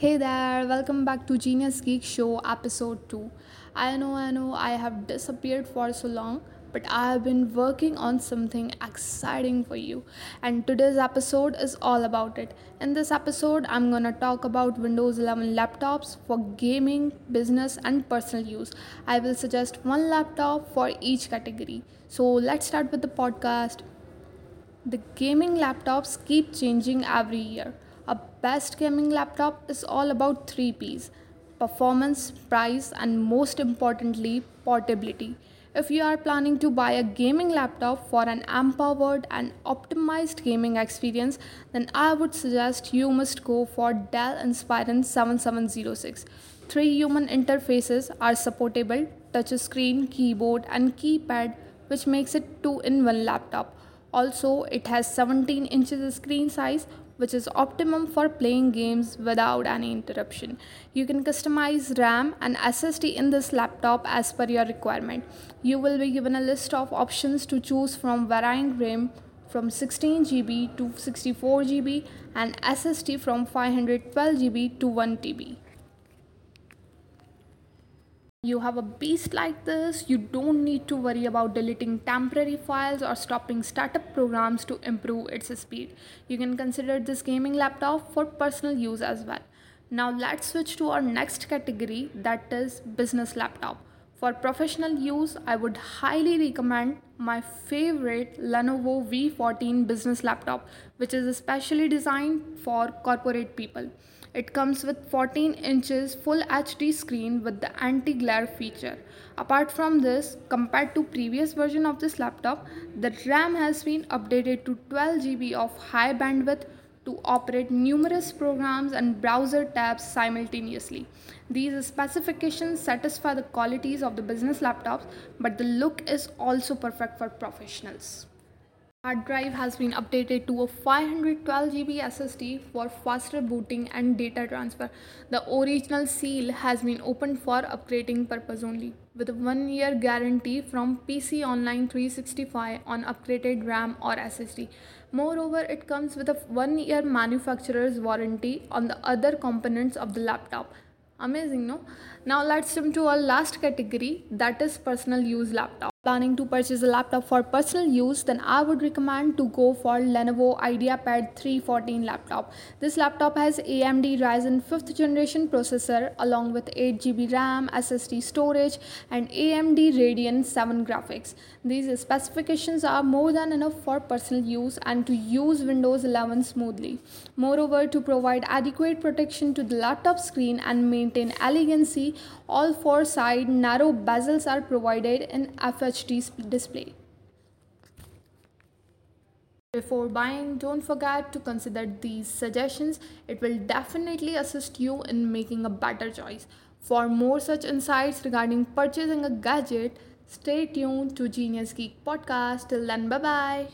Hey there, welcome back to Genius Geek Show episode 2. I know, I know, I have disappeared for so long, but I have been working on something exciting for you, and today's episode is all about it. In this episode, I'm gonna talk about Windows 11 laptops for gaming, business, and personal use. I will suggest one laptop for each category. So, let's start with the podcast. The gaming laptops keep changing every year. A best gaming laptop is all about 3 P's performance, price, and most importantly, portability. If you are planning to buy a gaming laptop for an empowered and optimized gaming experience, then I would suggest you must go for Dell Inspiron 7706. Three human interfaces are supportable touchscreen, keyboard, and keypad, which makes it two in one laptop. Also, it has 17 inches screen size, which is optimum for playing games without any interruption. You can customize RAM and SSD in this laptop as per your requirement. You will be given a list of options to choose from varying RAM from 16 GB to 64 GB and SSD from 512 GB to 1 TB you have a beast like this, you don't need to worry about deleting temporary files or stopping startup programs to improve its speed. You can consider this gaming laptop for personal use as well. Now let's switch to our next category that is business laptop. For professional use, I would highly recommend my favorite Lenovo V14 business laptop, which is especially designed for corporate people. It comes with 14 inches full HD screen with the anti-glare feature. Apart from this, compared to previous version of this laptop, the RAM has been updated to 12 GB of high bandwidth to operate numerous programs and browser tabs simultaneously. These specifications satisfy the qualities of the business laptops, but the look is also perfect for professionals. Hard drive has been updated to a 512 GB SSD for faster booting and data transfer. The original seal has been opened for upgrading purpose only with a 1 year guarantee from PC Online 365 on upgraded RAM or SSD. Moreover, it comes with a 1 year manufacturer's warranty on the other components of the laptop. Amazing, no? Now let's jump to our last category that is personal use laptop planning to purchase a laptop for personal use, then I would recommend to go for Lenovo IdeaPad 314 laptop. This laptop has AMD Ryzen 5th generation processor along with 8GB RAM, SSD storage, and AMD Radeon 7 graphics. These specifications are more than enough for personal use and to use Windows 11 smoothly. Moreover, to provide adequate protection to the laptop screen and maintain elegancy, all four side narrow bezels are provided in FH HD display. Before buying, don't forget to consider these suggestions. It will definitely assist you in making a better choice. For more such insights regarding purchasing a gadget, stay tuned to Genius Geek podcast. Till then, bye bye.